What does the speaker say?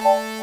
Música